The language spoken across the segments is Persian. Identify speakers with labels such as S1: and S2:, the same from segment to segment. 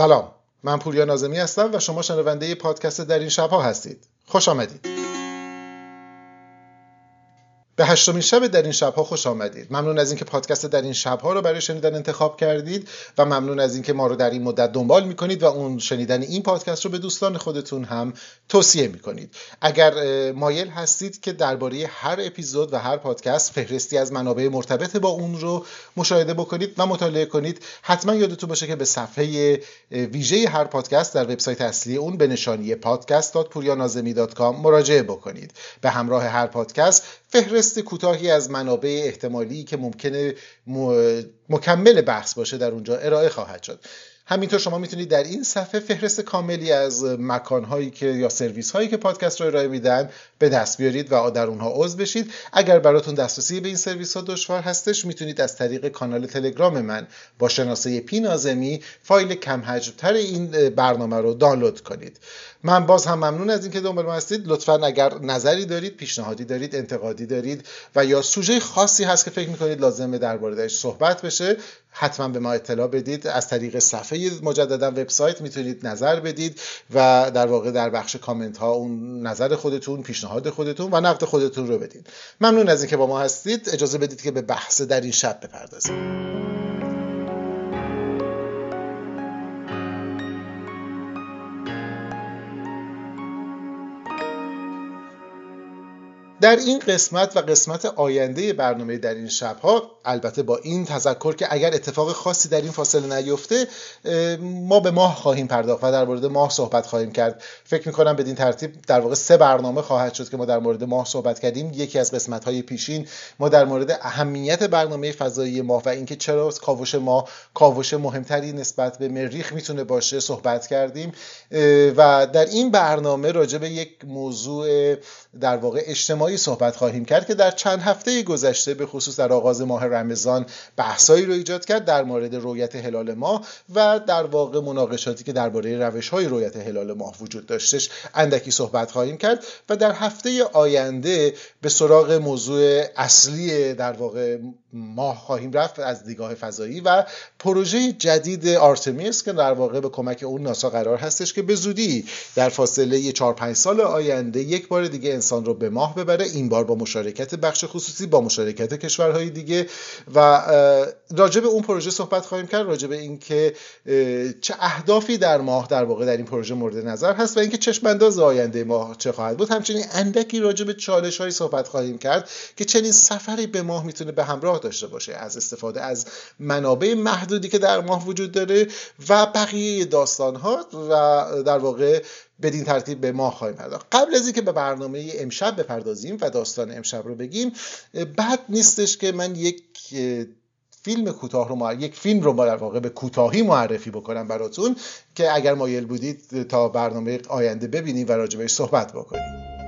S1: سلام. من پوریا نازمی هستم و شما شنونده پادکست در این شبها هستید. خوش آمدید. به هشتمین شب در این شبها خوش آمدید. ممنون از اینکه پادکست در این شبها رو برای شنیدن انتخاب کردید و ممنون از اینکه ما رو در این مدت دنبال می‌کنید و اون شنیدن این پادکست رو به دوستان خودتون هم توصیه می‌کنید. اگر مایل هستید که درباره هر اپیزود و هر پادکست فهرستی از منابع مرتبط با اون رو مشاهده بکنید و مطالعه کنید حتما یادتون باشه که به صفحه ویژه هر پادکست در وبسایت اصلی اون به نشانی مراجعه بکنید. به همراه هر پادکست فهرست کوتاهی از منابع احتمالی که ممکنه مکمل بحث باشه در اونجا ارائه خواهد شد. همینطور شما می‌تونید در این صفحه فهرست کاملی از مکانهایی که یا سرویس هایی که پادکست رو ارائه میدن به دست بیارید و در اونها عضو بشید. اگر براتون دسترسی به این سرویس ها دشوار هستش می‌تونید از طریق کانال تلگرام من با شناسه پی نازمی فایل کم حجمتر این برنامه رو دانلود کنید. من باز هم ممنون از اینکه دنبال ما هستید. لطفا اگر نظری دارید پیشنهادی دارید انتقادی دارید و یا سوژه خاصی هست که فکر می‌کنید لازمه دربارهش صحبت بشه حتما به ما اطلاع بدید. از طریق صفحه مجددا وبسایت می‌تونید نظر بدید و در واقع در بخش کامنت ها اون نظر خودتون پیشنهاد خودتون و نقد خودتون رو بدید. ممنون از اینکه با ما هستید. اجازه بدید که به بحث در این شب بپردازیم. در این قسمت و قسمت آینده برنامه در این شبها البته با این تذکر که اگر اتفاق خاصی در این فاصله نیفته ما به ماه خواهیم پرداخت و در مورد ماه صحبت خواهیم کرد. فکر می‌کنم بدین ترتیب در واقع سه برنامه خواهد شد که ما در مورد ماه صحبت کردیم. یکی از قسمت های پیشین ما در مورد اهمیت برنامه فضایی ماه و اینکه چرا کاوش ما کاوش مهمتری نسبت به مریخ می‌تونه باشه صحبت کردیم. و در این برنامه راجع به یک موضوع در واقع اجتماعی صحبت خواهیم کرد که در چند هفته گذشته به خصوص در آغاز ماه رمضان بحثایی رو ایجاد کرد در مورد رویت هلال ماه و در واقع مناقشاتی که درباره روش های رویت هلال ماه وجود داشتش اندکی صحبت خواهیم کرد و در هفته آینده به سراغ موضوع اصلی در واقع ماه خواهیم رفت از دیگاه فضایی و پروژه جدید آرتمیس که در واقع به کمک اون ناسا قرار هستش که به زودی در فاصله 4 5 سال آینده یک بار دیگه انسان رو به ماه ببره. این بار با مشارکت بخش خصوصی با مشارکت کشورهای دیگه و راجع به اون پروژه صحبت خواهیم کرد راجع به اینکه چه اهدافی در ماه در واقع در این پروژه مورد نظر هست و اینکه چشم انداز آینده ماه چه خواهد بود. همچنین اندکی راجع به چالش های صحبت خواهیم کرد که چنین سفری به ماه می‌تونه به همراه داشته باشه از استفاده از منابع محدودی که در ماه وجود داره و بقیه داستان ها و در واقع بدین ترتیب به ماه خواهیم پرداخت. قبل از اینکه به برنامه امشب بپردازیم و داستان امشب رو بگیم بد نیستش که من یک فیلم کوتاه رو یک فیلم رو در واقع به کوتاهی معرفی بکنم براتون که اگر مایل بودید تا برنامه آینده ببینید و راجبش صحبت بکنیم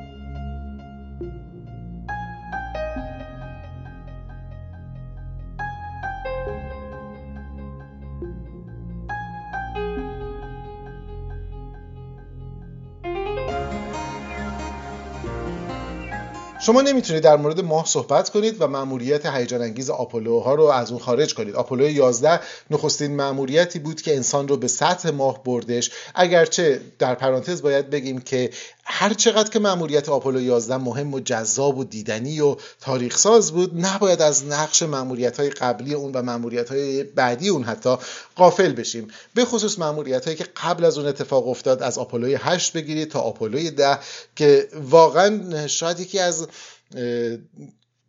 S1: شما نمی‌تونید در مورد ماه صحبت کنید و مأموریت هیجان انگیز آپولو ها رو از اون خارج کنید. آپولو 11 نخستین مأموریتی بود که انسان رو به سطح ماه بردش. اگرچه در پرانتز باید بگیم که هر چقدر که مأموریت آپولو 11 مهم و جذاب و دیدنی و تاریخ ساز بود نباید از نقش مأموریت های قبلی اون و مأموریت های بعدی اون حتی قافل بشیم. به خصوص مأموریت هایی که قبل از اون اتفاق افتاد از آپولو 8 بگیرید تا آپولو 10 که واقعا شاید یکی از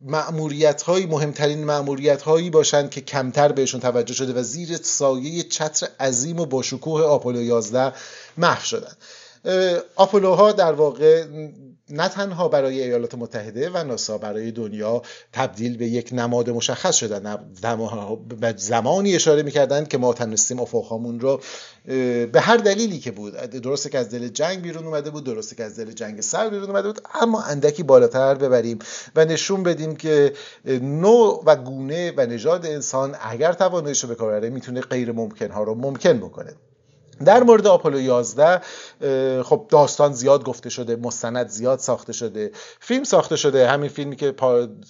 S1: معموریت های مهمترین معموریت هایی باشند که کمتر بهشون توجه شده و زیر سایه چتر عظیم و با شکوه آپولو 11 محو شدن. آپولوها در واقع نه تنها برای ایالات متحده و ناسا برای دنیا تبدیل به یک نماد مشخص شدن. به زمانی اشاره می‌کردند که ما تنستیم افقهامون رو به هر دلیلی که بود. درسته که از دل جنگ بیرون اومده بود درسته که از دل جنگ سر بیرون اومده بود اما اندکی بالاتر ببریم و نشون بدیم که نوع و گونه و نژاد انسان اگر تواناییش رو بکاره می‌تونه غیر ممکن ها رو ممکن بکنه. در مورد آپولو 11 خب داستان زیاد گفته شده مستند زیاد ساخته شده فیلم ساخته شده همین فیلمی که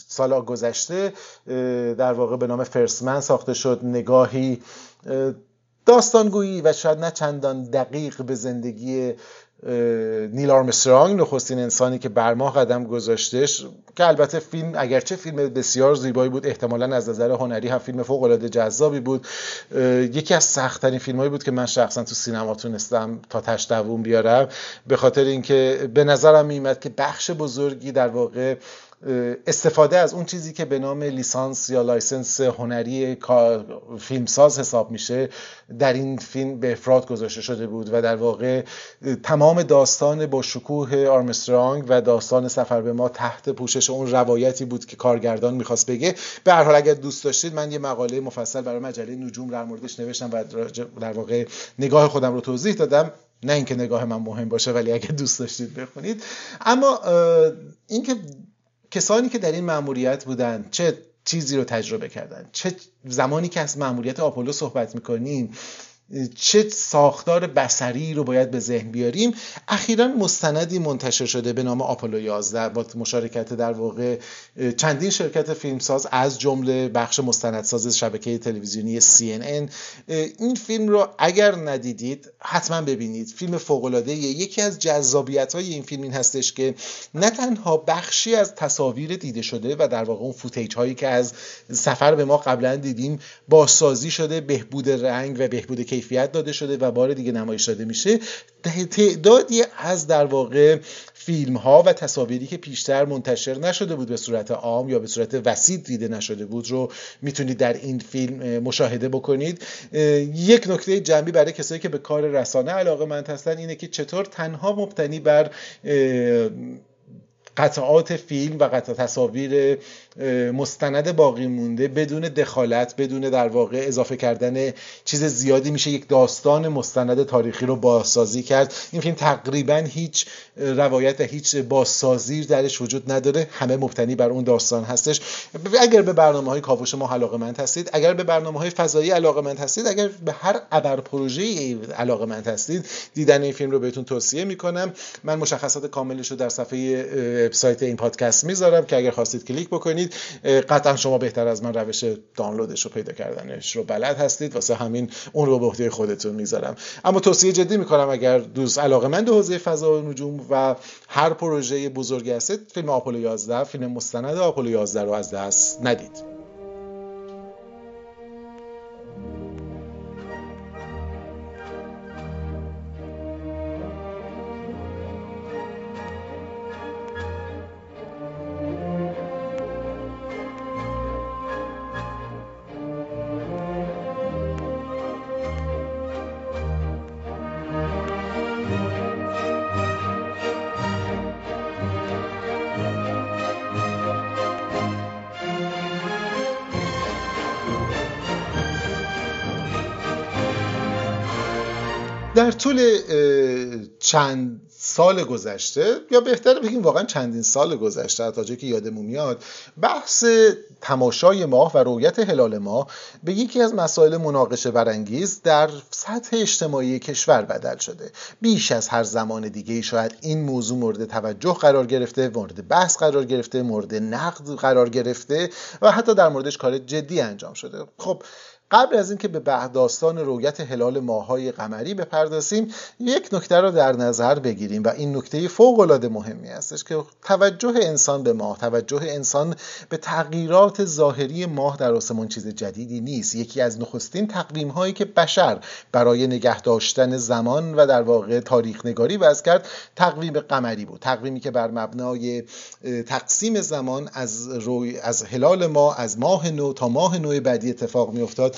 S1: سال گذشته در واقع به نام فرسمن ساخته شد نگاهی داستانگویی و شاید نه چندان دقیق به زندگی نیل آرمسترانگ نخستین انسانی که بر ماه قدم گذاشتش که البته فیلم اگرچه فیلم بسیار زیبایی بود احتمالا از نظر هنری هم فیلم فوق العاده جذابی بود. یکی از سختترین فیلمهایی بود که من شخصا تو سینما تونستم تا تهش بیارم به خاطر اینکه به نظرم میمد که بخش بزرگی در واقع استفاده از اون چیزی که به نام licence یا license هنری فیلمساز حساب میشه در این فیلم به افراد گذاشته شده بود و در واقع تمام داستان با شکوه آرمسترانگ و داستان سفر به ما تحت پوشش اون روایتی بود که کارگردان می‌خواست بگه. به هر حال اگر دوست داشتید من یه مقاله مفصل برای مجله نجوم در موردش نوشتم و در واقع نگاه خودم رو توضیح دادم. نه اینکه نگاه من مهم باشه ولی اگر دوست داشتید بخونید. اما اینکه کسانی که در این مأموریت بودن چه چیزی رو تجربه کردن؟ چه زمانی که از مأموریت آپولو صحبت می‌کنیم چه ساختار بسری رو باید به ذهن بیاریم. اخیرا مستندی منتشر شده به نام آپولو 11 با مشارکت در واقع چندین شرکت فیلمساز از جمله بخش مستندساز شبکه تلویزیونی CNN این فیلم رو اگر ندیدید حتما ببینید. فیلم فوق العاده یکی از جذابیت های این فیلم این هستش که نه تنها بخشی از تصاویر دیده شده و در واقع اون فوتیج هایی که از سفر به ما قبلا دیدیم بازسازی شده بهبود رنگ و بهبود کیفیت داده شده و بار دیگه نمایش داده میشه. تعدادی از در واقع فیلم ها و تصاویری که پیشتر منتشر نشده بود به صورت عام یا به صورت وسیع دیده نشده بود رو می‌تونید در این فیلم مشاهده بکنید. یک نکته جنبی برای کسایی که به کار رسانه علاقه مند هستن اینه که چطور تنها مبتنی بر قطعات فیلم و قطع تصاویر مستند باقی مونده بدون دخالت بدون در واقع اضافه کردن چیز زیادی میشه یک داستان مستند تاریخی رو بازسازی کرد. این فیلم تقریبا هیچ روایت هیچ بازسازی درش وجود نداره. همه مبتنی بر اون داستان هستش. اگر به برنامه های کاوش ما علاقه مند هستید اگر به برنامه های فضایی علاقه مند هستید اگر به هر ابر پروژه علاقه مند هستید دیدن این فیلم رو بهتون توصیه می‌کنم. من مشخصات کاملش رو در صفحه وبسایت این پادکست می‌ذارم که اگر خواستید کلیک بکنید قطعا شما بهتر از من روش دانلودش رو پیدا کردنش رو بلد هستید. واسه همین اون رو به عهده خودتون می‌ذارم. اما توصیه جدی می‌کنم اگر دوست علاقه مند حوزه فضا و نجوم و هر پروژه بزرگی هستید فیلم آپولو 11 فیلم مستند آپولو 11 رو از دست ندید. در طول چند سال گذشته یا بهتر بگیم واقعا چندین سال گذشته تا جایی که یادمون میاد بحث تماشای ماه و رویت هلال ماه به یکی از مسائل مناقشه برانگیز در سطح اجتماعی کشور بدل شده. بیش از هر زمان دیگه شاید این موضوع مورد توجه قرار گرفته مورد بحث قرار گرفته مورد نقد قرار گرفته و حتی در موردش کار جدی انجام شده. خب قبل از اینکه به داستان رویت هلال ماهای قمری بپردازیم یک نکته رو در نظر بگیریم و این نکته فوق العاده مهمی هستش که توجه انسان به ماه توجه انسان به تغییرات ظاهری ماه در آسمان چیز جدیدی نیست. یکی از نخستین تقویم هایی که بشر برای نگه داشتن زمان و در واقع تاریخ نگاری وضع کرد تقویم قمری بود. تقویمی که بر مبنای تقسیم زمان از روی از هلال ماه از ماه نو تا ماه نو بعدی اتفاق میافتاد.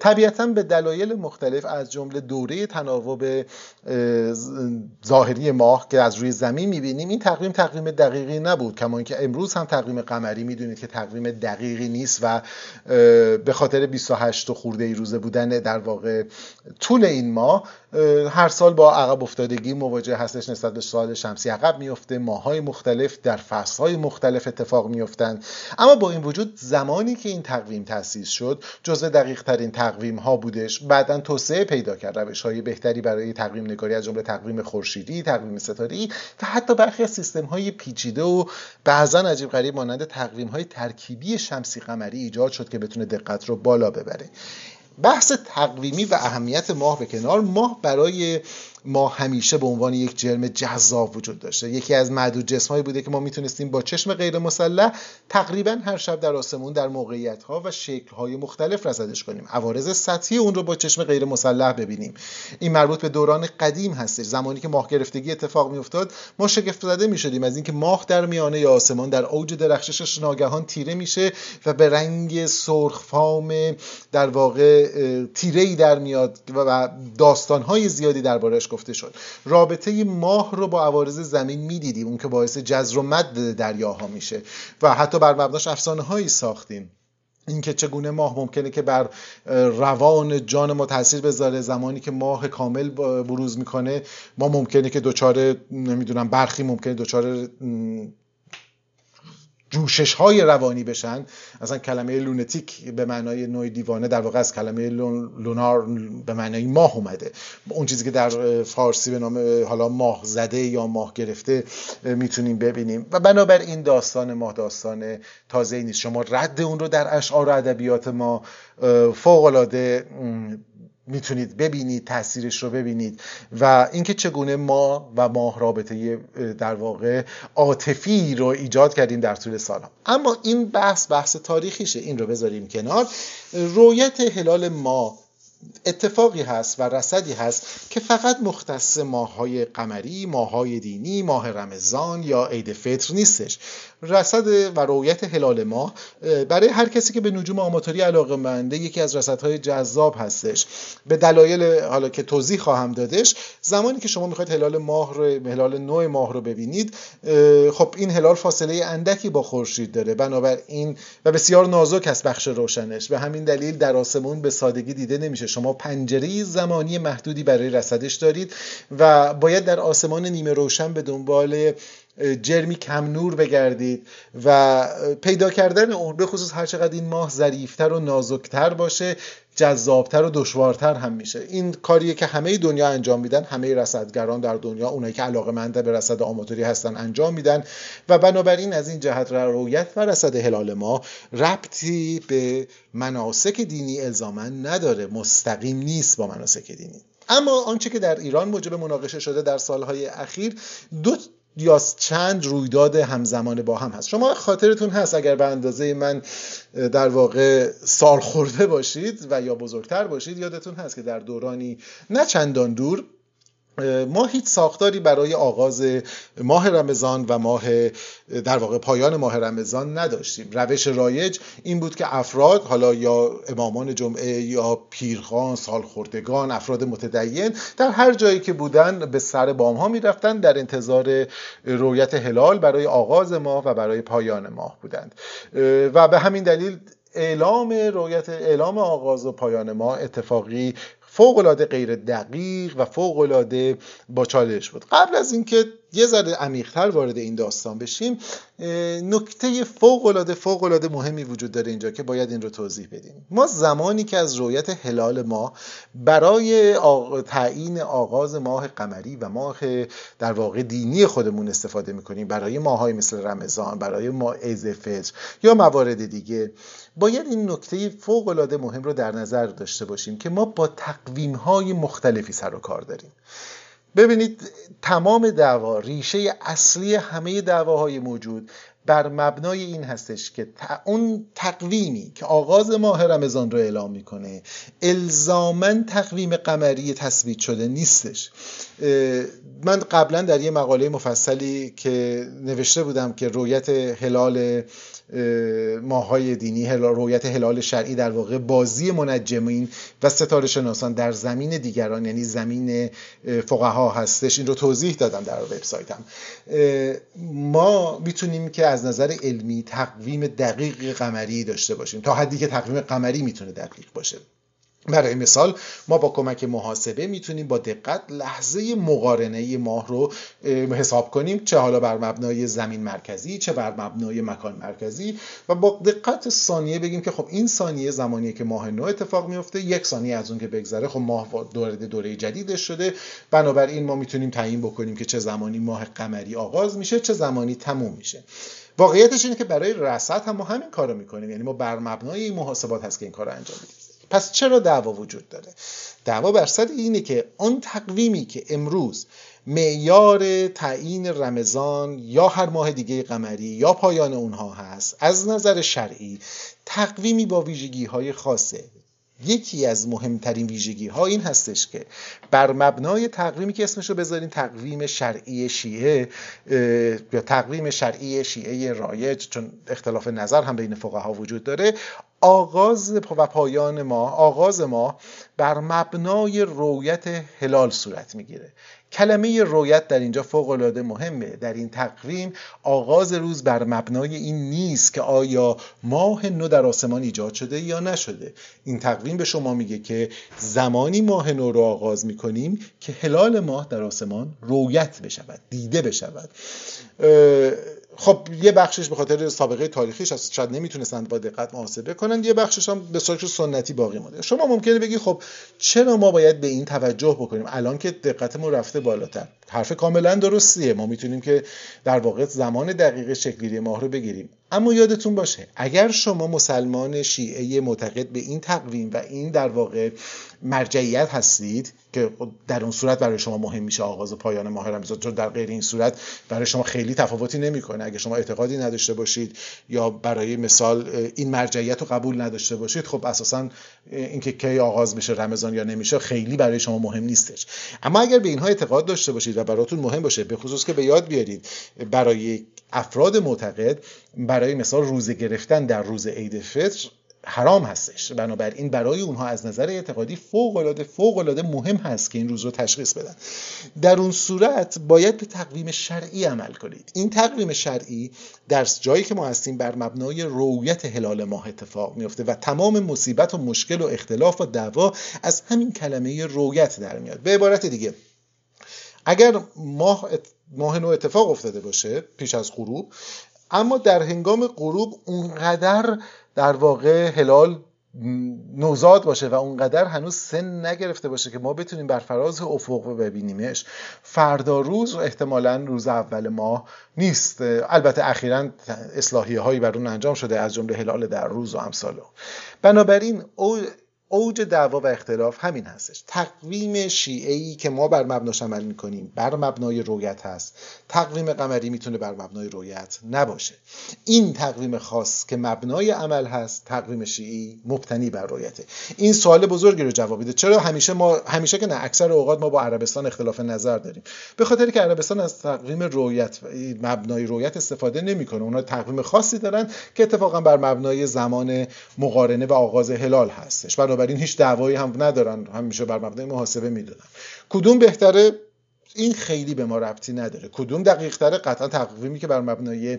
S1: طبیعتا به دلایل مختلف از جمله دوره تناوب ظاهری ماه که از روی زمین می‌بینیم این تقویم تقویم دقیقی نبود کما اینکه امروز هم تقویم قمری می‌دونید که تقویم دقیقی نیست و به خاطر 28 خورده ای روزه بودن در واقع طول این ماه هر سال با عقب افتادگی مواجه هستش نسبت به سال شمسی. عقب میفته ماهای مختلف در فصلهای مختلف اتفاق میفتند اما با این وجود زمانی که این تقویم تأسیس شد جزء دقیق ترین تقویم ها بودش. بعدا توسعه پیدا کرد. روش های بهتری برای تقویم نگاری از جمله تقویم خورشیدی تقویم ستاری و حتی برخی از سیستم های پیچیده و بعضا عجیب غریب مانند تقویم های ترکیبی شمسی قمری ایجاد شد که بتونه دقت رو بالا ببره. بحث تقویمی و اهمیت ماه به کنار. ماه برای ما همیشه به عنوان یک جرم جذاب وجود داشته. یکی از معدود جسمهایی بوده که ما می‌تونستیم با چشم غیر مسلح تقریبا هر شب در آسمون در موقعیت ها و شکل های مختلف رصدش کنیم. عوارض سطحی اون رو با چشم غیر مسلح ببینیم. این مربوط به دوران قدیم هستش. زمانی که ماه گرفتگی اتفاق میافتاد ما شگفت زده می‌شدیم از اینکه ماه در میانه آسمان در اوج درخششش ناگهان تیره میشه و به رنگ سرخ فام در واقع تیره ای در میاد و داستان های زیادی دربارش گفته شد. رابطه ماه رو با عوارض زمین می‌دیدیم اون که باعث جزر و مد دریاها میشه. و حتی بر مبناش افسانه هایی ساختیم. اینکه چگونه ماه ممکنه که بر روان جان ما تاثیر بذاره زمانی که ماه کامل بروز می‌کنه ما ممکنه که دچار نمی‌دونم برخی ممکنه دچار جوشش های روانی بشن. اصلا کلمه لونتیک به معنای نوع دیوانه در واقع از کلمه لونار به معنای ماه اومده. اون چیزی که در فارسی به نام حالا ماه زده یا ماه گرفته می‌تونیم ببینیم. و بنابراین داستان ماه داستان تازه نیست. شما رد اون رو در اشعار و ادبیات ما فوق العاده می‌تونید ببینید تاثیرش رو ببینید. و اینکه چگونه ما و ماه رابطه در واقع عاطفی رو ایجاد کردیم در طول سالها اما این بحث بحث تاریخیشه. این رو بذاریم کنار. رویت هلال ما اتفاقی هست و رصدی هست که فقط مختص ماهای قمری، ماهای دینی، ماه رمضان یا عید فطر نیستش. رصد و رویت هلال ماه برای هر کسی که به نجوم آماتوری علاقه منده یکی از رصدهای جذاب هستش. به دلایل حالا که توضیح خواهم دادش زمانی که شما می‌خواید هلال ماه رو هلال نوع ماه رو ببینید خب این هلال فاصله اندکی با خورشید داره. بنابراین و بسیار نازک است بخش روشنش. به همین دلیل در آسمون به سادگی دیده نمیشه. شما پنجره زمانی محدودی برای رصدش دارید و باید در آسمان نیمه روشن به دنبال جرمی کم نور بگردید و پیدا کردن اون به خصوص هر چقدر این ماه ظریفتر و نازکتر باشه جذابتر و دشوارتر هم میشه. این کاریه که همه دنیا انجام میدن همه رصدگران در دنیا اونایی که علاقه منده به رصد آماتوری هستن انجام میدن و بنابراین از این جهت رویت و رصد هلال ما ربطی به مناسک دینی الزامن نداره مستقیم نیست با مناسک دینی. اما آنچه که در ایران موجب مناقشه شده در سالهای اخیر دو یا چند رویداد همزمان با هم هست. شما خاطرتون هست اگر به اندازه من در واقع سال خورده باشید و یا بزرگتر باشید یادتون هست که در دورانی نه چندان دور ما هیچ ساختاری برای آغاز ماه رمضان و ماه در واقع پایان ماه رمضان نداشتیم. روش رایج این بود که افراد حالا یا امامان جمعه یا پیرخان سالخوردگان افراد متدین در هر جایی که بودن به سر بام ها می‌رفتن در انتظار رویت هلال برای آغاز ماه و برای پایان ماه بودند. و به همین دلیل اعلام رویت اعلام آغاز و پایان ماه اتفاقی فوق العاده غیر دقیق و فوق العاده با چالش بود. قبل از اینکه یه ذره عمیقتر وارد این داستان بشیم نکته فوق العاده فوق العاده مهمی وجود داره اینجا که باید این رو توضیح بدیم. ما زمانی که از رویت هلال ما برای تعیین آغاز ماه قمری و ماه در واقع دینی خودمون استفاده می‌کنیم برای ماهای مثل رمضان برای ما عید یا موارد دیگه باید این نکته فوق العاده مهم رو در نظر داشته باشیم که ما با تقویم های مختلفی سر و کار داریم. ببینید تمام دعوا ریشه اصلی همه دعواهای موجود بر مبنای این هستش که اون تقویمی که آغاز ماه رمضان رو اعلام می‌کنه الزامن تقویم قمری تثبیت شده نیستش. من قبلا در یه مقاله مفصلی که نوشته بودم که رویت هلال ماهای دینی هلال رویت هلال شرعی در واقع بازی منجمین و ستاره شناسان در زمین دیگران یعنی زمین فقها هستش. این رو توضیح دادم در وبسایتم. ما می‌تونیم که از نظر علمی تقویم دقیق قمری داشته باشیم. تا حدی که تقویم قمری می‌تونه دقیق باشه. برای مثال ما با کمک محاسبه می‌تونیم با دقت لحظه مقارنه ماه رو حساب کنیم چه حالا بر مبنای زمین مرکزی چه بر مبنای مکان مرکزی و با دقت ثانیه بگیم که خب این ثانیه زمانیه که ماه نو اتفاق میفته یک ثانیه از اون که بگذره خب ماه وارد دوره جدیدش شده. بنابراین ما می‌تونیم تعیین بکنیم که چه زمانی ماه قمری آغاز میشه چه زمانی تموم میشه. واقعیتش اینه که برای رصد هم همین کارو می‌کنیم. یعنی ما بر مبنای محاسبات هست که این کارو انجام میدیم. پس چرا دعوا وجود داره؟ دعوا بر سر اینه که آن تقویمی که امروز معیار تعیین رمضان یا هر ماه دیگه قمری یا پایان اونها هست از نظر شرعی تقویمی با ویژگی های خاصه. یکی از مهمترین ویژگی ها این هستش که بر مبنای تقویمی که اسمشو بذارین تقویم شرعی شیعه یا تقویم شرعی شیعه رایج چون اختلاف نظر هم بین فقها وجود داره آغاز و پایان ما آغاز ما بر مبنای رویت هلال صورت می‌گیره. کلمه رویت در اینجا فوق العاده مهمه. در این تقویم آغاز روز بر مبنای این نیست که آیا ماه نو در آسمان ایجاد شده یا نشده. این تقویم به شما میگه که زمانی ماه نو رو آغاز می‌کنیم که هلال ماه در آسمان رویت بشود دیده بشود. خب یه بخشش به خاطر سابقه تاریخیش هست شاید نمی‌تونستند با دقت محاسبه کنند یه بخشش هم به صورت سنتی باقی مونده. شما ممکنه بگی خب چرا ما باید به این توجه بکنیم؟ الان که دقتمون رفته بالاتر. حرف کاملا درستیه. ما می‌تونیم که در واقع زمان دقیق شکلگیری ماه رو بگیریم. اما یادتون باشه اگر شما مسلمان شیعه معتقد به این تقویم و این در واقع مرجعیت هستید که در اون صورت برای شما مهم میشه آغاز و پایان ماه رمضان چون در غیر این صورت برای شما خیلی تفاوتی نمی‌کنه. اگه شما اعتقادی نداشته باشید یا برای مثال این مرجعیت رو قبول نداشته باشید خب اساسا اینکه کی آغاز میشه رمضان یا نمیشه خیلی برای شما مهم نیستش. اما اگر به اینها اعتقاد داشته باشید و براتون مهم باشه به خصوص که به یاد بیارید برای افراد معتقد برای مثال روزه گرفتن در روز عید فطر حرام هستش. بنابراین برای اونها از نظر اعتقادی فوق العاده فوق العاده مهم هست که این روز رو تشخیص بدن. در اون صورت باید به تقویم شرعی عمل کنید. این تقویم شرعی در جایی که ما هستیم بر مبنای رویت هلال ماه اتفاق میفته و تمام مصیبت و مشکل و اختلاف و دعوا از همین کلمه رویت در میاد. به عبارت دیگه اگر ماه ماه نو اتفاق افتاده باشه پیش از غروب اما در هنگام غروب اونقدر در واقع هلال نوزاد باشه و اونقدر هنوز سن نگرفته باشه که ما بتونیم بر فراز افق ببینیمش فردا روز و احتمالا روز اول ماه نیست. البته اخیرا اصلاحیه هایی بر اون انجام شده از جمله هلال در روز و امثال. بنابراین اوج دعوا و اختلاف همین هستش. تقویم شیعه ای که ما بر مبناش عمل می‌کنیم بر مبنای رویت هست. تقویم قمری می‌تونه بر مبنای رویت نباشه. این تقویم خاص که مبنای عمل هست تقویم شیعی مبتنی بر رویته این سوال بزرگی رو جواب میده. چرا همیشه ما همیشه که نه اکثر اوقات ما با عربستان اختلاف نظر داریم. به خاطر که عربستان از تقویم رویت مبنای رویت استفاده نمی‌کنه. اونها تقویم خاصی دارن که اتفاقا بر مبنای زمان مقارنه و آغاز هلال هستش. بنابراین هیچ دعوایی هم ندارن همیشه بر مبنای محاسبه می‌دونن کدوم بهتره؟ این خیلی به ما ربطی نداره. کدوم دقیق تره؟ قطعا تقویمی که بر مبنای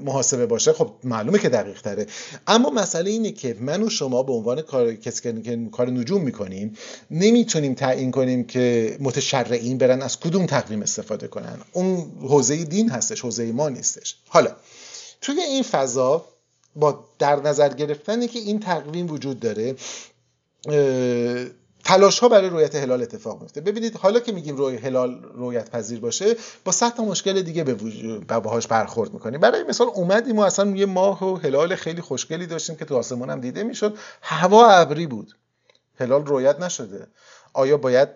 S1: محاسبه باشه خب معلومه که دقیق تره. اما مسئله اینه که من و شما به عنوان کار کسی که کار نجوم می‌کنیم نمی‌تونیم تعیین کنیم که متشرعین برن از کدوم تقویم استفاده کنن. اون حوزه دین هستش حوزه ما نیستش. حالا توی این فضا با در نظر گرفتنی که این تقویم وجود داره تلاش ها برای رویت هلال اتفاق میفته ببینید حالا که میگیم روی هلال رویت پذیر باشه با صد تا مشکل دیگه به باهاش برخورد می‌کنیم. برای مثال اومدیم ما اصلا یه ماه و هلال خیلی خوشگلی داشتیم که تو آسمون هم دیده می‌شد. هوا ابری بود. هلال رویت نشده. آیا باید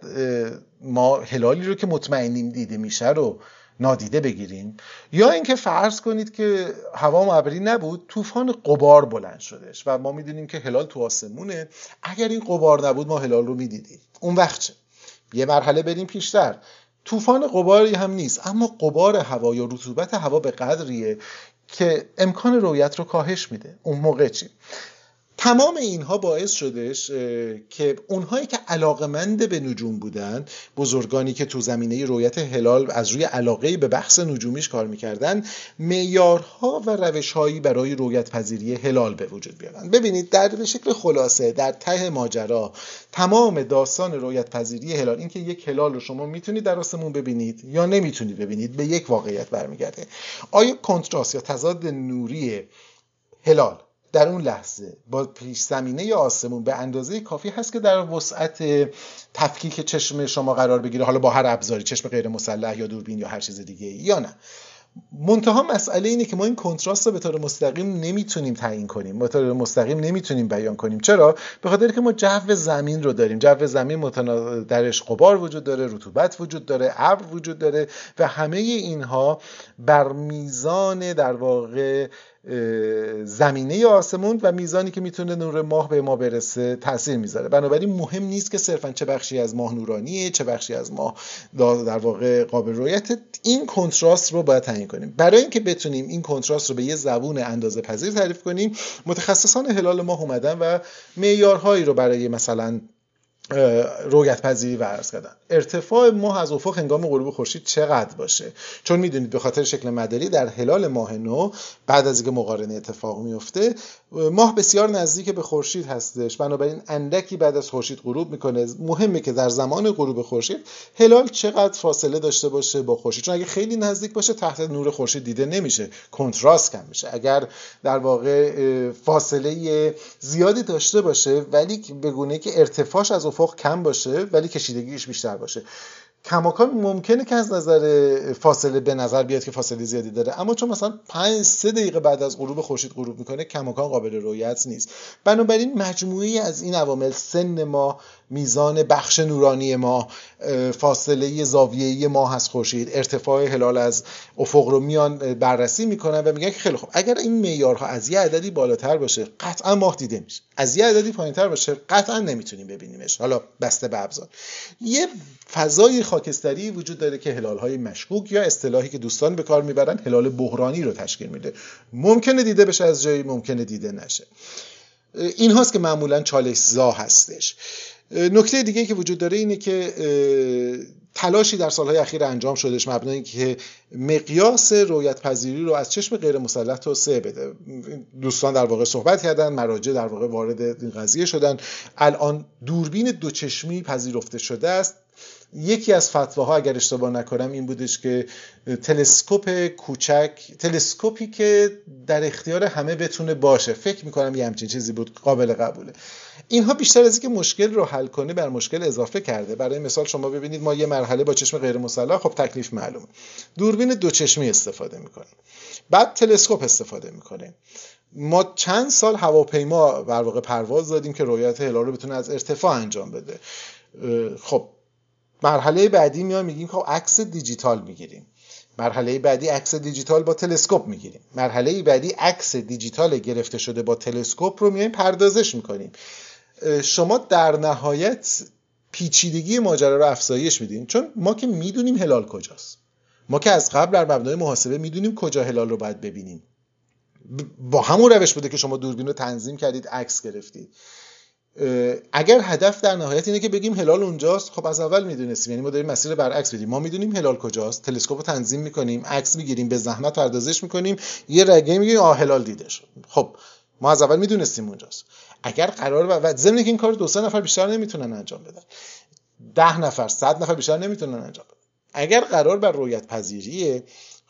S1: ما هلالی رو که مطمئنیم دیده میشه رو نادیده بگیریم یا اینکه فرض کنید که هوا ابری نبود طوفان قبار بلند شدش و ما می‌دونیم که هلال تو آسمونه. اگر این قبار نبود ما هلال رو می‌دیدیم. اون وقت چه؟ یه مرحله بریم پیشتر. طوفان قباری هم نیست اما قبار هوا یا رطوبت هوا به قدریه که امکان رویت رو کاهش میده. اون موقع چی؟ تمام اینها باعث شدش که اونهایی که علاقمند به نجوم بودن بزرگانی که تو زمینه رویت هلال از روی علاقه به بحث نجومیش کار می‌کردن معیارها و روشهایی برای رویت پذیری هلال به وجود بیارن. ببینید در به شکل خلاصه در ته ماجرا تمام داستان رویت پذیری هلال اینکه یک هلال رو شما می‌تونید در آسمون ببینید یا نمی‌تونید ببینید به یک واقعیت برمیگرده. آیا کنتراست یا تضاد نوری هلال در اون لحظه با پیش زمینه آسمون به اندازه کافی هست که در وسعت تفکیک چشم شما قرار بگیره حالا با هر ابزاری چشم غیر مسلح یا دوربین یا هر چیز دیگه یا نه. منتها مسئله اینه که ما این کنتراست رو به طور مستقیم نمی‌تونیم تعیین کنیم. به طور مستقیم نمی‌تونیم بیان کنیم. چرا؟ به خاطر که ما جو زمین رو داریم. جو زمین متنا... درش قبار وجود داره رطوبت وجود داره ابر وجود داره و همه اینها بر میزان در واقع زمینه آسمون و میزانی که می‌تونه نور ماه به ما برسه تاثیر می‌ذاره. بنابراین مهم نیست که صرفا چه بخشی از ماه نورانیه چه بخشی از ماه در واقع قابل رویت این کنتراست رو باید تعیین کنیم. برای اینکه بتونیم این کنتراست رو به یه زبون اندازه پذیر تعریف کنیم متخصصان هلال ماه اومدن و معیارهایی رو برای مثلا رویت پذیری و عرض کردن. ارتفاع ماه از افق هنگام غروب خورشید چقدر باشه؟ چون می‌دونید به خاطر شکل مداری در هلال ماه نو بعد از اینکه مقارنه اتفاق میفته ماه بسیار نزدیک به خورشید هستش. بنابراین اندکی بعد از خورشید غروب می‌کنه. مهمه که در زمان غروب خورشید هلال چقدر فاصله داشته باشه با خورشید. چون اگه خیلی نزدیک باشه تحت نور خورشید دیده نمیشه. کنتراست کم میشه. اگر در واقع فاصله زیادی داشته باشه ولی به گونه که ارتفاعش از افق کم باشه ولی کشیدگیش بیشتر باشه کماکان ممکنه که از نظر فاصله به نظر بیاد که فاصله زیادی داره. اما چون مثلا 5 3 دقیقه بعد از غروب خورشید غروب می‌کنه کماکان قابل رویت نیست. بنابراین مجموعی از این عوامل سن ما میزان بخش نورانی ما فاصله زاویه‌ای ماه از خورشید. ارتفاع هلال از افق رو میان بررسی می‌کنن و میگن که خیلی خوب. اگر این معیارها از یه عددی بالاتر باشه قطعا ماه دیده میشه. از یه عددی پایینتر باشه قطعا نمی‌تونیم ببینیمش. حالا بسته به ابزار. یه فضای خاکستری وجود داره که هلال های مشکوک یا اصطلاحی که دوستان به کار می‌برن هلال بحرانی رو تشکیل میده. ممکنه دیده بشه از جایی ممکنه دیده نشه. این هاست که معمولا چالش زا هستش. نکته دیگه که وجود داره اینه که تلاشی در سالهای اخیر انجام شدهش مبنای که مقیاس رویت پذیری رو از چشم غیر مسلح توسعه بده. دوستان در واقع صحبت کردن مراجع در واقع وارد این قضیه شدن. الان دوربین دو چشمی پذیرفته شده است. یکی از فتواها اگر اشتباه نکنم این بودش که تلسکوپ کوچک تلسکوپی که در اختیار همه بتونه باشه. فکر می‌کنم یه همچین چیزی بود قابل قبوله. اینها بیشتر از اینکه مشکل رو حل کنه بر مشکل اضافه کرده. برای مثال شما ببینید ما یه مرحله با چشم غیر مسلح خب تکلیف معلومه. دوربین دو چشمی استفاده می‌کنیم. بعد تلسکوپ استفاده می‌کنیم. ما چند سال هواپیما در واقع پرواز دادیم که رویت هلال رو بتونه از ارتفاع انجام بده. خب مرحله بعدی میایم میگیم خب عکس دیجیتال می‌گیریم. مرحله بعدی عکس دیجیتال با تلسکوپ می‌گیریم. مرحله بعدی عکس دیجیتال گرفته شده با تلسکوپ رو میایم پردازش می‌کنیم. شما در نهایت پیچیدگی ماجرا رو افزایش میدین. چون ما که می‌دونیم هلال کجاست. ما که از قبل در مبنای محاسبه می‌دونیم کجا هلال رو باید ببینیم. با همون روش بوده که شما دوربین رو تنظیم کردید عکس گرفتید. اگر هدف در نهایت اینه که بگیم هلال اونجاست خب از اول می‌دونستیم یعنی ما داریم مسیر برعکس بدیم ما می‌دونیم هلال کجاست تلسکوپ رو تنظیم می‌کنیم عکس می‌گیریم به زحمت پردازش می‌کنیم یه رگه میگیم آه هلال دیده شد. خب ما از اول می‌دونستیم اونجاست. اگر قرار و ضمن که این کار دو سه نفر بیشتر نمی‌تونن انجام بدن. ده نفر صد نفر بیشتر نمی‌تونن انجام بدن. اگر قرار بر رویت پذیریه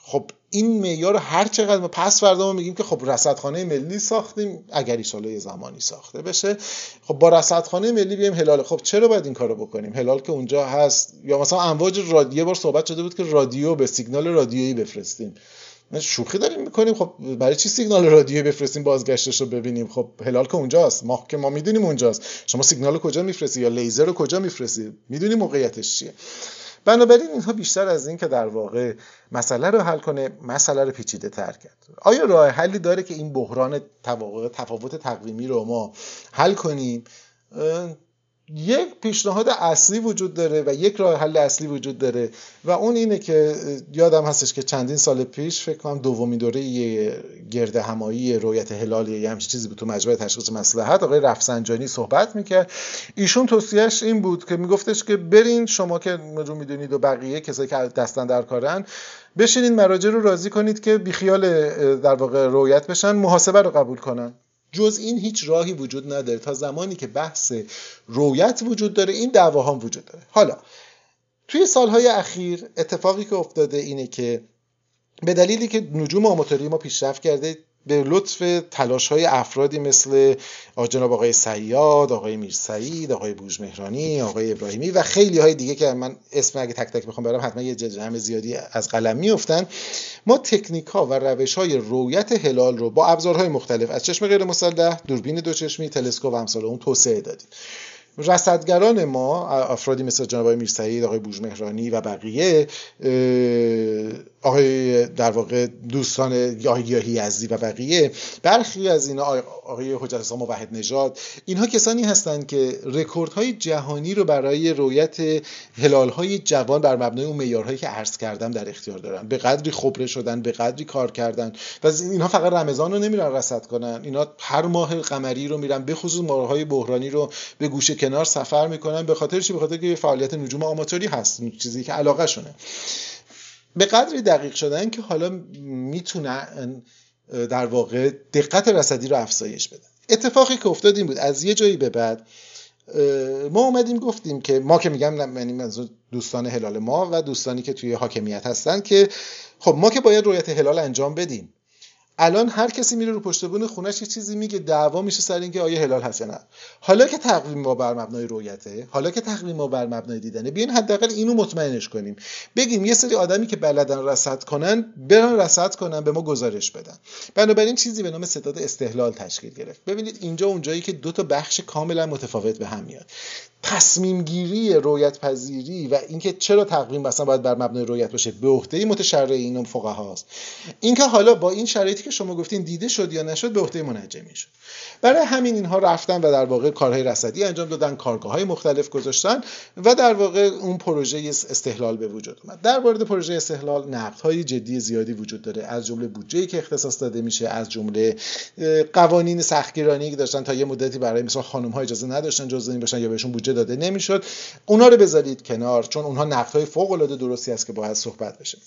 S1: خب این معیار هر چقدر ما پس فردا ما میگیم که خب رصدخانه ملی ساختیم اگر ایشالا زمانی ساخته بشه خب با رصدخانه ملی بیایم هلال. خب چرا باید این کارو بکنیم؟ هلال که اونجا هست. یا مثلا امواج رادیو بار صحبت شده بود که رادیو به سیگنال رادیویی بفرستیم. شوخی داریم می‌کنیم. خب برای چی سیگنال رادیو بفرستیم بازگشتش رو ببینیم؟ خب هلال که اونجاست. ما که ما می‌دونیم اونجاست. شما سیگنال کجا میفرستی؟ یا لیزر رو کجا میفرستی؟ می‌دونی موقعیتش چیه. بنابراین اینها بیشتر از این که در واقع مسئله رو حل کنه مسئله رو پیچیده تر کرد. آیا راه حلی داره که این بحران تفاوت تقویمی رو ما حل کنیم؟ یک پیشنهاد اصلی وجود داره و یک راه حل اصلی وجود داره و اون اینه که یادم هستش که چندین سال پیش فکر کنم دومین دوره گرد همایی رویت هلال یه همچین چیزی بود تو مجمع تشخیص مصلحت آقای رفسنجانی صحبت می‌کرد. ایشون توصیهش این بود که میگفتش که برین شما که رو می‌دونید و بقیه کسایی که دستن در کارن بشینین مراجع رو راضی کنید که بیخیال در واقع رویت بشن محاسبه رو قبول کنن. جز این هیچ راهی وجود نداره. تا زمانی که بحث رویت وجود داره این دعواها وجود داره. حالا توی سالهای اخیر اتفاقی که افتاده اینه که به دلیلی که نجوم آماتوری ما پیشرفت کرده به لطف تلاش های افرادی مثل جناب آقای سیاد، آقای میر سعید، آقای بوجمهرانی، آقای ابراهیمی و خیلی های دیگه که من اسم اگه تک تک بخوام برم حتما یه جمع زیادی از قلم میفتن ما تکنیک ها و روش های رویت هلال رو با ابزارهای مختلف از چشم غیر مسلح، دوربین دو چشمی، تلسکوپ و امثال اون توسعه دادیم. رصدگران ما افرادی مثل جناب آقای میرسعید آقای بوجمهرانی و بقیه آقای در واقع دوستان گیاهی یزدی و بقیه برخی از اینا آقای حجت اسلام وحید نژاد اینها کسانی هستند که رکوردهای جهانی رو برای رویت هلالهای جوان بر مبنای اون معیارهایی که عرض کردم در اختیار دارن. به قدری خبره شدن به قدری کار کردن. و اینها فقط رمضان رو نمیرن رصد کنن. اینا هر ماه قمری رو میرن. به خصوص ماههای بحرانی رو به گوشه کنار سفر می‌کنن. به خاطر چی؟ به خاطر که فعالیت نجوم آماتوری هست. چیزی که علاقه شونه به قدری دقیق شدن که حالا می‌تونن در واقع دقت رصدی رو افزایش بدن اتفاقی که افتاد این بود از یه جایی به بعد ما اومدیم گفتیم که ما که میگم یعنی منظور دوستان هلال ما و دوستانی که توی حاکمیت هستن که خب ما که باید رویت هلال انجام بدیم. الان هر کسی میره رو پشت بون خونش یه چیزی میگه دعوا میشه سر اینکه آیا هلال هست یا نه. حالا که تقویم ما بر مبنای رویته حالا که تقویم ما بر مبنای دیدنه بیاین حداقل اینو مطمئنش کنیم. بگیم یه سری آدمی که بلدن رصد کنن برن رصد کنن به ما گزارش بدن. بنابراین چیزی به نام ستاد استحلال تشکیل گرفت. ببینید اینجا اونجایی که دو تا بخش کاملا متفاوت به هم میاد. تصمیم گیری رویت پذیری و اینکه چرا تقویم مثلا باید بر مبنای رویت باشه به عهده متشرعین فقهاست. اینکه حالا با این شرایطی که شما گفتین دیده شد یا نشد به عهده منجمی شد برای همین اینها رفتن و در واقع کارهای رصدی انجام دادن کارگاه های مختلف گذاشتن و در واقع اون پروژه استحلال به وجود اومد. در مورد پروژه استحلال نقد های جدی زیادی وجود داره. از جمله بودجه که اختصاص داده میشه از جمله قوانین سختگیرانی که داشتن تا یه مدتی برای مثلا خانم ها اجازه نداشتن جزء این باشن یا بهشون بودجه داده نمی‌شد. اونا رو بذارید کنار چون اونها نقد های فوق العاده درستی است که باید صحبت بشه.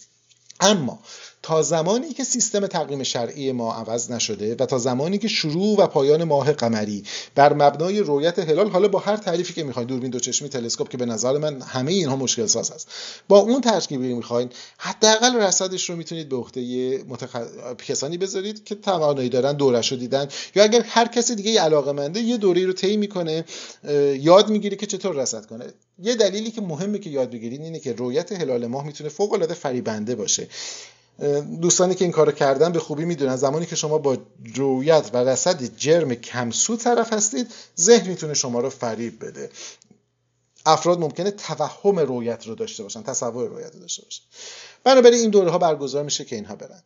S1: اما تا زمانی که سیستم تقویم شرعی ما عوض نشده و تا زمانی که شروع و پایان ماه قمری بر مبنای رویت هلال حالا با هر تعریفی که می‌خواین دوربین دو چشمی تلسکوپ که به نظر من همه اینها مشکل ساز است. با اون ترکیبی می‌خواین حداقل رصدش رو می‌تونید به عهده متخ... کسانی بذارید که توانایی دارن دورش رو دیدن. یا اگر هر کسی دیگه علاقه منده یه دوره رو طی می‌کنه یاد می‌گیره که چطور رصد کنه. یه دلیلی که مهمه که یاد بگیرید اینه که رویت هلال ماه می‌تونه فوق العاده فریبنده باشه. دوستانی که این کارو کردن به خوبی می‌دونن. زمانی که شما با رویت و رصد جرم کمسو طرف هستید ذهن می‌تونه شما رو فریب بده. افراد ممکنه توهم رویت رو داشته باشن تصور رویت رو داشته باشن. بنابراین این دوره ها برگزار میشه که اینها برن.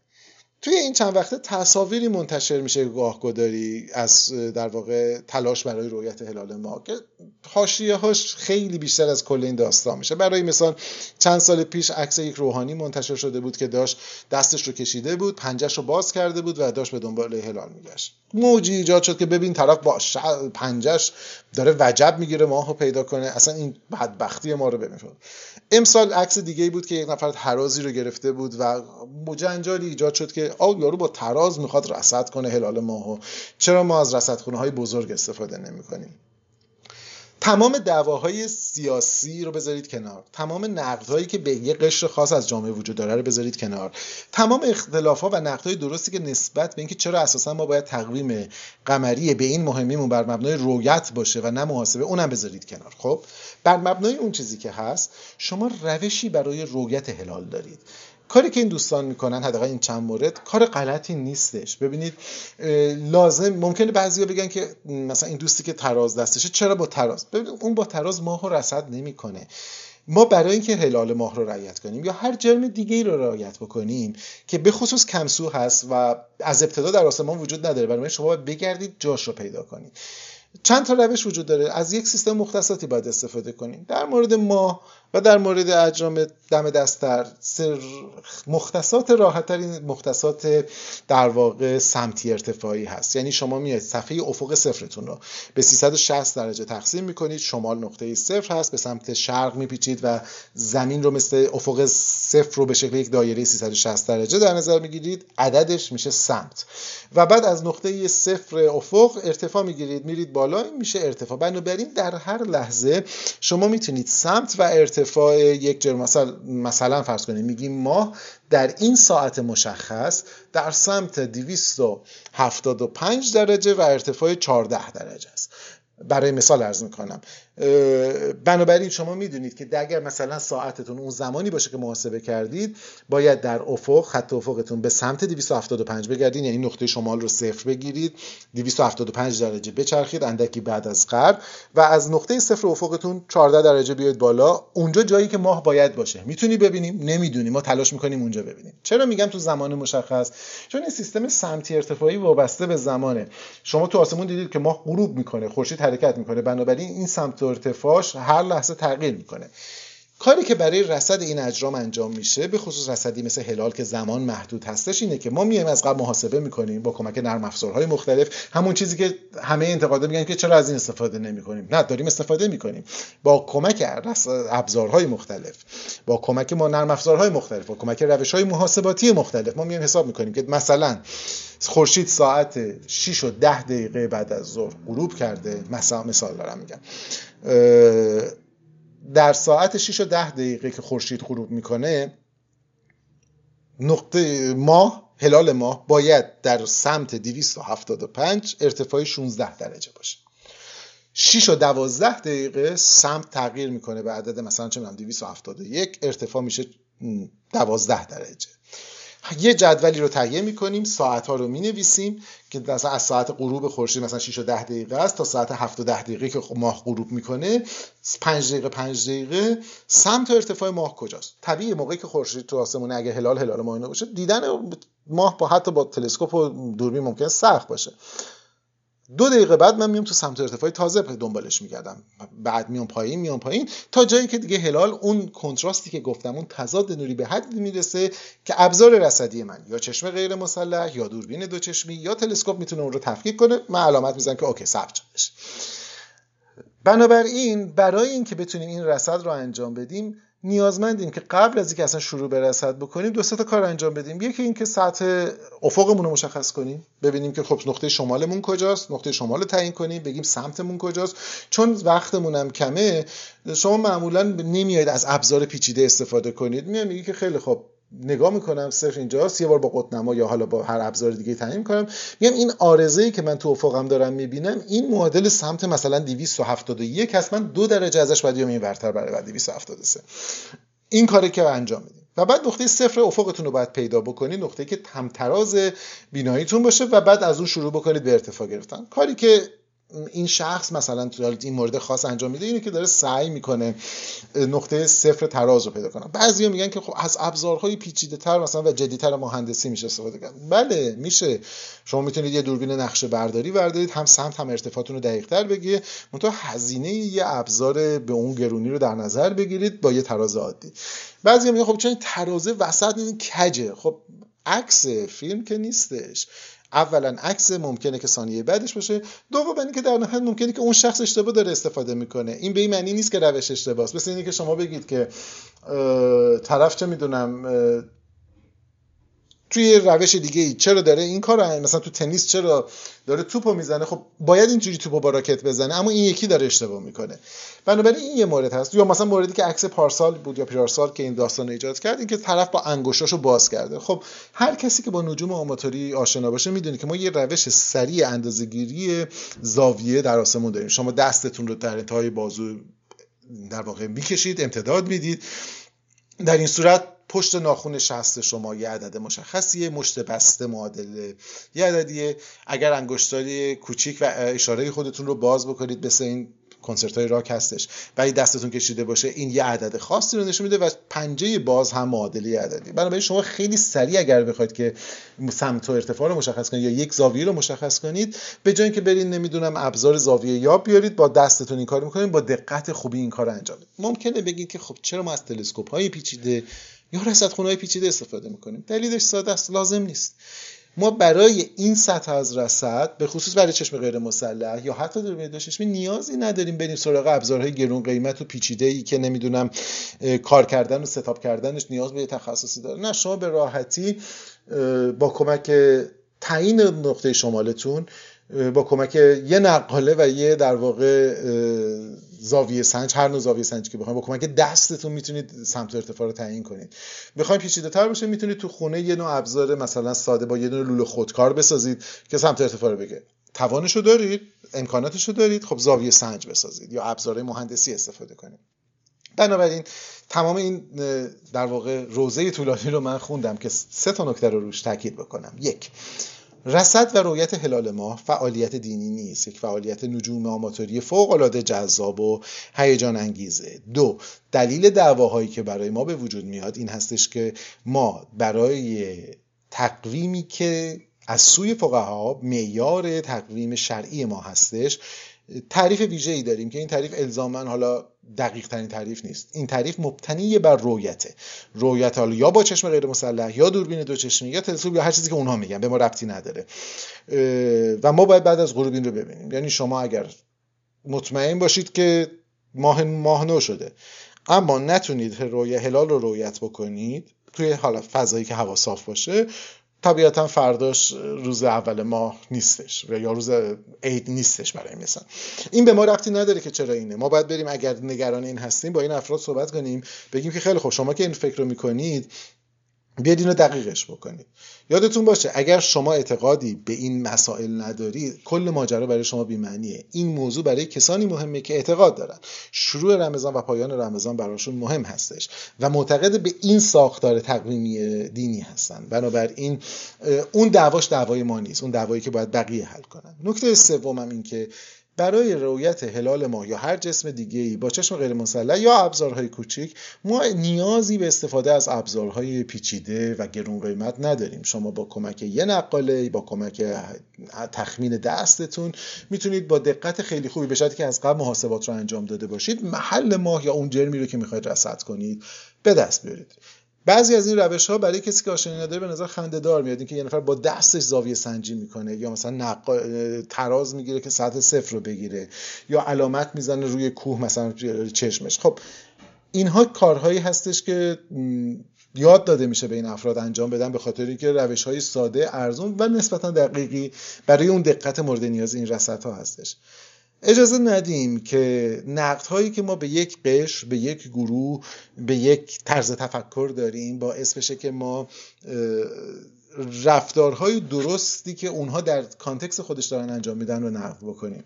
S1: توی این چند وقته تصاویری منتشر میشه گاه گداری از در واقع تلاش برای رویت هلال ما که حاشیه هاش خیلی بیشتر از کل این داستان میشه. برای مثال چند سال پیش عکس یک روحانی منتشر شده بود که داشت دستش رو کشیده بود پنجش رو باز کرده بود و داشت به دنبال هلال میگشت. موجی ایجاد شد که ببین طرف با پنجش داره وجب می‌گیره ماهو پیدا کنه. اصلا این بدبختی ما رو ببین. امسال عکس دیگه بود که یک نفر ترازی رو گرفته بود و مجنجالی ایجاد شد که آ یارو با تراز می‌خواد رصد کنه هلال ماهو. چرا ما از رصدخونه های بزرگ استفاده نمی کنیم تمام دعواهای سیاسی رو بذارید کنار. تمام نقدهایی که به یه قشر خاص از جامعه وجود داره رو بذارید کنار. تمام اختلافها و نقدهای درستی که نسبت به اینکه چرا اساسا ما باید تقویم قمری به این مهمیمون بر مبنای رویت باشه و نه محاسبه اونم بذارید کنار. خب؟ بر مبنای اون چیزی که هست شما روشی برای رویت هلال دارید. کاری که این دوستان می‌کنن حداقل این چند مورد کار غلطی نیستش. ببینید لازم ممکنه بعضیا بگن که مثلا این دوستی که تراز دستشه چرا با تراز؟ ببینید اون با تراز ماه رو رصد نمی‌کنه. ما برای اینکه هلال ماه رو رعایت کنیم یا هر جرم دیگه ای رو رعایت بکنیم که به خصوص کمسو هست و از ابتدا در آسمان وجود نداره برای شما باید بگردید جاش رو پیدا کنید. چند تا روش وجود داره. از یک سیستم مختصاتی باید استفاده کنیم. در مورد ما و در مورد اجرام دم دستر مختصات راحتترین مختصات در واقع سمتی ارتفاعی هست. یعنی شما میاید صفحه افق صفرتون رو به 360 درجه تقسیم می‌کنید شمال نقطه صفر هست به سمت شرق میپیچید و زمین رو مثل افق صفر رو به شکل یک دایره 360 درجه در نظر می‌گیرید. عددش میشه سمت. و بعد از نقطه صفر افق ارتفاع می‌گیرید میرید بالا میشه ارتفاع. بنابراین در هر لحظه شما می‌تونید سمت و ارتفاع ارتفاع یک جرم مثلا مثلا فرض کنیم میگیم ماه در این ساعت مشخص در سمت 275 درجه و ارتفاع 14 درجه است. برای مثال ارز می‌کنم. بنابراین شما می‌دونید که اگر مثلا ساعتتون اون زمانی باشه که محاسبه کردید باید در افق خط افقتون به سمت 275 بگردین یعنی نقطه شمال رو صفر بگیرید 275 درجه بچرخید اندکی بعد از غرب و از نقطه صفر افقتون 14 درجه بیاید بالا اونجا جایی که ماه باید باشه. می‌تونی ببینیم؟ نمی‌دونیم. ما تلاش می‌کنیم اونجا ببینیم. چرا میگم تو زمان مشخص؟ چون این سیستم سمتی ارتفاعی وابسته به زمانه. شما تو آسمون دیدید که ماه غروب می‌کنه خورشید حرکت می‌کنه. بنابراین این سمت ارتفاعش هر لحظه تغییر می‌کنه. کاری که برای رصد این اجرام انجام میشه به خصوص رصدی مثل هلال که زمان محدود هستش اینه که ما میایم از قبل محاسبه می‌کنیم با کمک نرم افزارهای مختلف. همون چیزی که همه انتقاده میگن که چرا از این استفاده نمی‌کنیم؟ نه داریم استفاده می‌کنیم. با کمک ابزارهای مختلف با کمک ما نرم افزارهای مختلف با کمک روش های محاسباتی مختلف. ما میایم حساب می‌کنیم که مثلا خورشید ساعت 6 و 10 دقیقه بعد از ظهر غروب کرده مثلا مثال دارم میگم. در ساعت 6 و 10 دقیقه که خورشید غروب می‌کنه نقطه ماه هلال ماه باید در سمت 275 ارتفاع 16 درجه باشه. 6 و 12 دقیقه سمت تغییر می‌کنه به عدد مثلا چه می‌دونم 271 ارتفاع میشه 12 درجه. یه جدولی رو تهیه می‌کنیم ساعت ها رو می نویسیم که مثلا از ساعت غروب خورشید مثلا 6 و 10 دقیقه است تا ساعت 7 و 10 دقیقه که ماه غروب می‌کنه. 5 دقیقه 5 دقیقه. سمت و ارتفاع ماه کجاست؟ طبیعی موقعی که خورشید تو آسمونه اگه هلال هلال ماه باشه دیدن ماه با حتی با تلسکوپ و دوربین ممکن سخت باشه. دو دقیقه بعد من میام تو سمت ارتفاع تازه دنبالش میگردم بعد میام پایین میام پایین تا جایی که دیگه هلال اون کنتراستی که گفتم اون تضاد نوری به حدی می‌رسه که ابزار رصدی من یا چشم غیر مسلح یا دوربین دو چشمی یا تلسکوپ می‌تونه اون رو تفکیک کنه. من علامت می‌زنم که اوکی ثبت بنابراین برای اینکه بتونیم این رصد رو انجام بدیم نیازمندیم که قبل از اینکه اصلا شروع به بکنیم دو تا کار انجام بدیم. یکی اینکه سطح افقمون رو مشخص کنیم ببینیم که خب نقطه شمالمون کجاست نقطه شمال رو تعیین کنیم بگیم سمتمون کجاست. چون وقتمون هم کمه شما معمولا نمیاید از ابزار پیچیده استفاده کنید. میاد میگی که خیلی خب نگاه می‌کنم صرف اینجاست یه بار با قطنما یا حالا با هر ابزار دیگه تعیین کنم میگم این آرزه که من تو افقم دارم می‌بینم این معادل سمت مثلا 271 هست. من دو درجه ازش باید این ورتر برای بعد 273 این کاری که انجام میدیم. و بعد نقطه صفر افقتون رو باید پیدا بکنید نقطه که همتراز بیناییتون باشه و بعد از اون شروع بکنید به ارتفاع گرفتن. کاری که این شخص مثلا تو این مورد خاص انجام میده اینه که داره سعی می‌کنه نقطه صفر تراز رو پیدا کنه. بعضیا میگن که خب از ابزارهای پیچیده تر مثلا و جدیتر مهندسی میشه استفاده کرد. بله میشه. شما می‌تونید یه دوربین نقشه برداری بردارید هم سمت هم ارتفاعتون رو دقیق تر بگیره منتها هزینه یه ابزار به اون گرونی رو در نظر بگیرید با یه تراز عادی. بعضی میگن خب چون ترازه وسط این کجه؟ خب عکس فیلم که نیستش. اولا عکس ممکنه که ثانیه بعدش باشه. دوم اینکه در نهایت ممکنه که اون شخص اشتباه داره استفاده می‌کنه. این به این معنی نیست که روش اشتباهه مثل اینکه شما بگید که طرف چه می‌دونم توی روش دیگه ای. چرا داره؟ این کار مثلا تو تنیس چرا داره توپو می‌زنه؟ خب باید اینجوری توپو با راکت بزنه اما این یکی داره اشتباه می‌کنه. بنابراین این یه مورد هست. یا مثلا موردی که عکس پارسال بود یا پیرارسال که این داستان ایجاد کرد این که طرف با انگشتاشو باز کرده. خب هر کسی که با نجوم آماتوری آشنا باشه می‌دونه که ما یه روش سریع اندازه‌گیری زاویه در آسمون داریم. شما دستتون رو در انتهای بازو در واقع می‌کشید امتداد می‌دید. در این صورت پشت ناخون شست شما یه عدد مشخصیه مشت بسته معادل یه عددیه. اگر انگشتاری کوچیک و اشاره خودتون رو باز بکنید مثل این کنسرت های راک هستش ولی دستتون کشیده باشه این یه عدد خاصی رو نشون میده و پنجه باز هم معادله عددی. بنابراین شما خیلی سریع اگر بخواید که سمت و ارتفاع رو مشخص کنید یا یک زاویه رو مشخص کنید به جای اینکه برید نمی‌دونم ابزار زاویه یا بیارید با دستتون این کار می‌کنید با دقت خوبی این کار انجام ممکنه بگید که خب چرا ما از تلسکوپ های پیچیده یا رصدخونه های پیچیده استفاده می‌کنیم. دلیلش ساده است لازم نیست. ما برای این سطح از رصد به خصوص برای چشم غیر مسلح یا حتی دوربین دو چشمی نیازی نداریم بریم سراغ ابزارهای گرون قیمت و پیچیده ای که نمی‌دونم کار کردن و ستاپ کردنش نیاز به تخصصی داره. نه شما به راحتی با کمک تعیین نقطه شمالتون با کمک یه نقاله و یه در واقع زاویه سنج هر نوع زاویه سنجی که بخواید با کمک دستتون می‌تونید سمت ارتفاع رو تعیین کنید. بخواید پیچیده تر باشه می‌تونید تو خونه یه نوع ابزار مثلا ساده با یه دونه لوله خودکار بسازید که سمت ارتفاع رو بگه. توانشو دارید امکاناتشو دارید خب زاویه سنج بسازید یا ابزارهای مهندسی استفاده کنید. بنابراین تمام این در واقع روزه طولانی رو من خوندم که سه تا نکته رو روش تاکید بکنم. یک رصد و رویت هلال ماه فعالیت دینی نیست یک فعالیت نجوم آماتوری فوق العاده جذاب و هیجان انگیزه. دو دلیل دعواهایی که برای ما به وجود میاد این هستش که ما برای تقویمی که از سوی فقها معیار تقویم شرعی ما هستش تعریف ویژه ای داریم که این تعریف الزاما حالا دقیق ترین تعریف نیست. این تعریف مبتنی بر رویته رویت حالا یا با چشم غیر مسلح یا دوربین دو چشمی یا تلسکوپ یا هر چیزی که اونها میگن به ما ربطی نداره. و ما باید بعد از غروب این رو ببینیم. یعنی شما اگر مطمئن باشید که ماه ماه نو شده اما نتونید روی هلال رو رویت بکنید توی حالا فضایی که هوا صاف باشه طبیعتا فرداش روز اول ماه نیستش و یا روز عید نیستش برای مثلا این به ما ربطی نداره که چرا اینه. ما باید بریم اگر نگران این هستیم با این افراد صحبت کنیم. بگیم که خیلی خوب شما که این فکر رو می‌کنید بیاید اینو دقیقش بکنید. یادتون باشه اگر شما اعتقادی به این مسائل ندارید کل ماجرا برای شما بیمعنیه. این موضوع برای کسانی مهمه که اعتقاد دارن. شروع رمضان و پایان رمضان براشون مهم هستش و معتقد به این ساختار تقویمی دینی هستن. بنابراین اون دعواش دعوای ما نیست. اون دعوایی که باید بقیه حل کنن. نکته سومم این که برای رویت هلال ماه یا هر جسم دیگه ای با چشم غیر مسلح یا ابزارهای کوچیک ما نیازی به استفاده از ابزارهای پیچیده و گرون قیمت نداریم. شما با کمک یه نقاله با کمک تخمین دستتون می‌تونید با دقت خیلی خوبی به که از قبل محاسبات رو انجام داده باشید محل ماه یا اون جرمی رو که می‌خواید رصد کنید به دست بیارید. بعضی از این روش ها برای کسی که آشنایی نداره به نظر خنده دار میاد. اینکه یه نفر با دستش زاویه سنجی می‌کنه یا مثلا نقا... تراز می‌گیره که سطح صفر رو بگیره یا علامت می‌زنه روی کوه مثلا چشمش. خب اینها کارهایی هستش که یاد داده میشه به این افراد انجام بدن به خاطر اینکه روش های ساده ارزون و نسبتا دقیقی برای اون دقت مورد نیاز این ها هستش. اجازه ندیم که نقد هایی که ما به یک قشر به یک گروه به یک طرز تفکر داریم باعث بشه که ما رفتارهای درستی که اونها در کانتکس خودش دارن انجام میدن رو نقد بکنیم.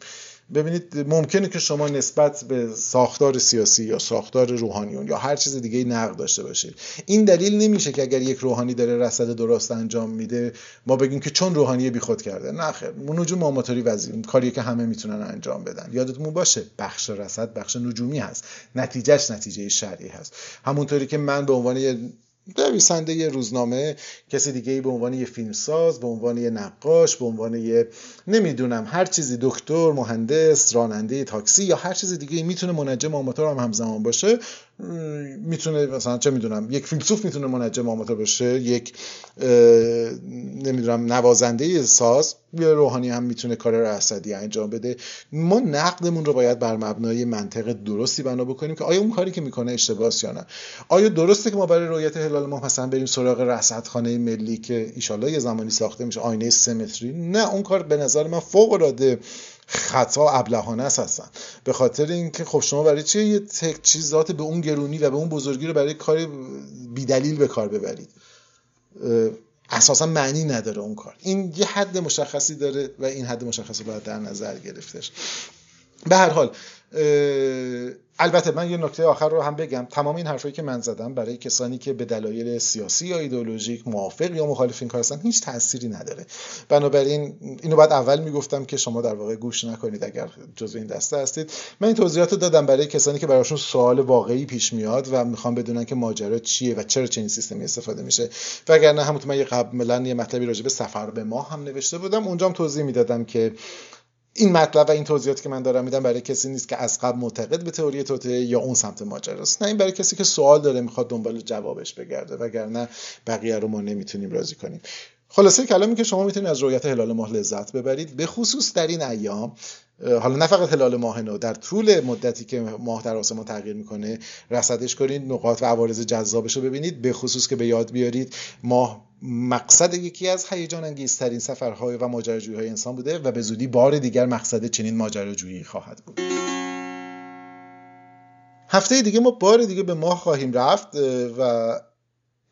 S1: ببینید ممکنه که شما نسبت به ساختار سیاسی یا ساختار روحانیون یا هر چیز دیگه نقد داشته باشید. این دلیل نمیشه که اگر یک روحانی داره رصد درست انجام میده ما بگیم که چون روحانی بیخود کرده. نه خیر نجوم آماتوری وزیر کاریه که همه می‌تونن انجام بدن. یادتون باشه بخش رصد بخش نجومی هست. نتیجهش نتیجه شرعی هست. همونطوری که من به عنوان نویسنده یه روزنامه کسی دیگه ای به عنوان یه فیلمساز به عنوان یه نقاش به عنوان یه نمی‌دونم هر چیزی دکتر مهندس راننده تاکسی یا هر چیز دیگه می‌تونه منجم آماتور هم همزمان باشه. می‌تونه مثلا چه می‌دونم یک فیلسوف می‌تونه منجم آماتور باشه یک نمی‌دونم نوازنده ساز یه روحانی هم می‌تونه کار رصدی انجام بده. ما نقدمون رو باید بر مبنای منطق درستی بنا بکنیم که آیا اون کاری که می‌کنه اشتباهه یا نه؟ آیا درسته که ما برای رویت هلال ما مثلا بریم سراغ رصدخانه ملی که ایشالله یه زمانی ساخته میشه آینه سمتری؟ نه اون کار به نظر من فوق العاده خطا ابلهانه هستن به خاطر اینکه خب شما برای چه یه چیزات به اون گرونی و به اون بزرگی رو برای کار بیدلیل به کار ببرید؟ اساسا معنی نداره اون کار. این یه حد مشخصی داره و این حد مشخصی باید در نظر گرفتش. به هر حال البته من یه نکته آخر رو هم بگم. تمام این حرفایی که من زدم برای کسانی که به دلایل سیاسی یا ایدئولوژیک موافق یا مخالف این کار هستن هیچ تأثیری نداره. بنابراین اینو بعد اول می‌گفتم که شما در واقع گوش نکنید اگر جزو این دسته هستید. من این توضیحات رو دادم برای کسانی که براشون سوال واقعی پیش میاد و می‌خوام بدونن که ماجرا چیه و چرا چنین سیستمی استفاده میشه. وگرنه همونطور من یه قبلا یه مطلبی راجع به سفر به ما هم نوشته بودم. اونجام توضیح می‌دادم که این مطلب و این توضیحاتی که من دارم میدم برای کسی نیست که از قبل معتقد به تئوری توته یا اون سمت ماجراست نه این برای کسی که سوال داره می‌خواد دنبال جوابش بگرده وگرنه بقیه رو ما نمی‌تونیم راضی کنیم. خلاصه کلامی که شما می‌تونید از رویت هلال ماه لذت ببرید به خصوص در این ایام حالا نه فقط هلال ماه نو در طول مدتی که ماه در آسمان تغییر می‌کنه رصدش کنید نقاط و عوارض جذابش رو ببینید به خصوص که به یاد بیارید ماه مقصد یکی از هیجان انگیزترین سفرهای و ماجراجویی های انسان بوده و به زودی بار دیگر مقصد چنین ماجراجویی خواهد بود.
S2: هفته دیگه ما بار دیگه به ماه خواهیم رفت و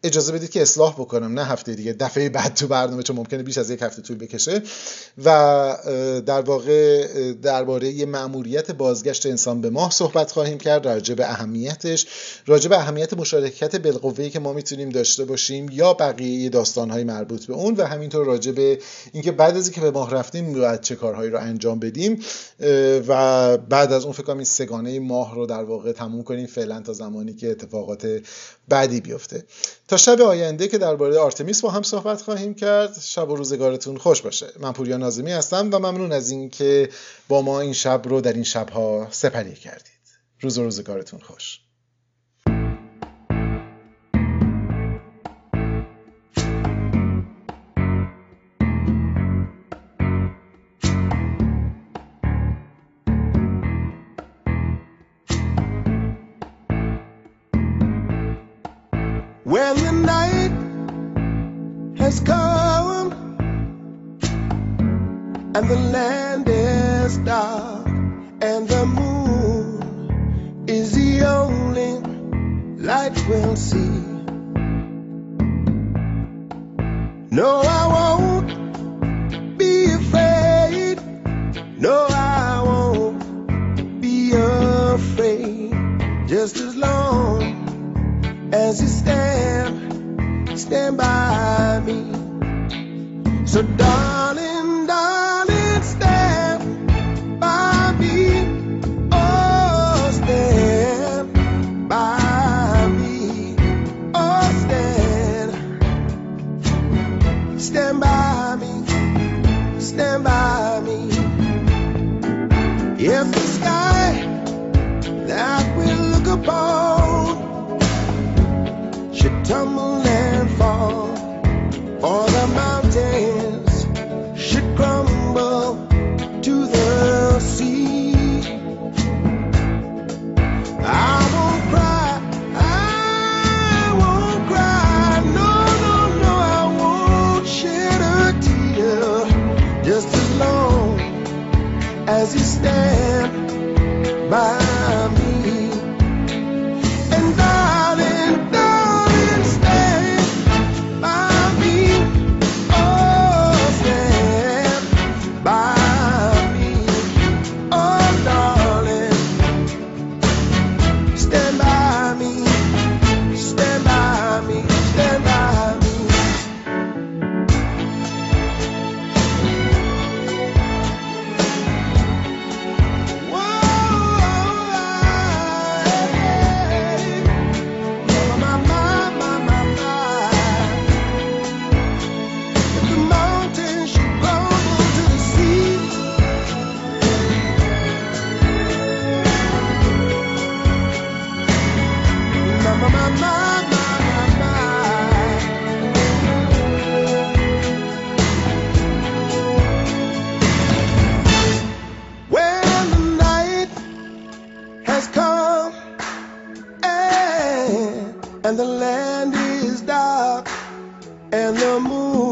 S2: اجازه بدید که اصلاح بکنم نه هفته دیگه دفعه بعد تو برنامه چون ممکنه بیش از یک هفته طول بکشه. و در واقع درباره یه مأموریت بازگشت انسان به ماه صحبت خواهیم کرد راجع به اهمیتش. راجع به اهمیت مشارکت بالقوه‌ای که ما می‌تونیم داشته باشیم یا بقیه داستانهای مربوط به اون و همینطور راجع به اینکه بعد از اینکه به ماه رفتیم باید چه کارهایی رو انجام بدیم. و بعد از اون فکر کنم این سگانه ماه رو در واقع تموم کنیم. فعلا تا زمانی که اتفاقات بعدی بیفته. تا شب آینده که درباره آرتمیس با هم صحبت خواهیم کرد شب و روزگارتون خوش باشه. من پوریا نازمی هستم و ممنون از اینکه با ما این شب رو در این شبها سپری کردید. روز و روزگارتون خوش. And, the land is dark and the moon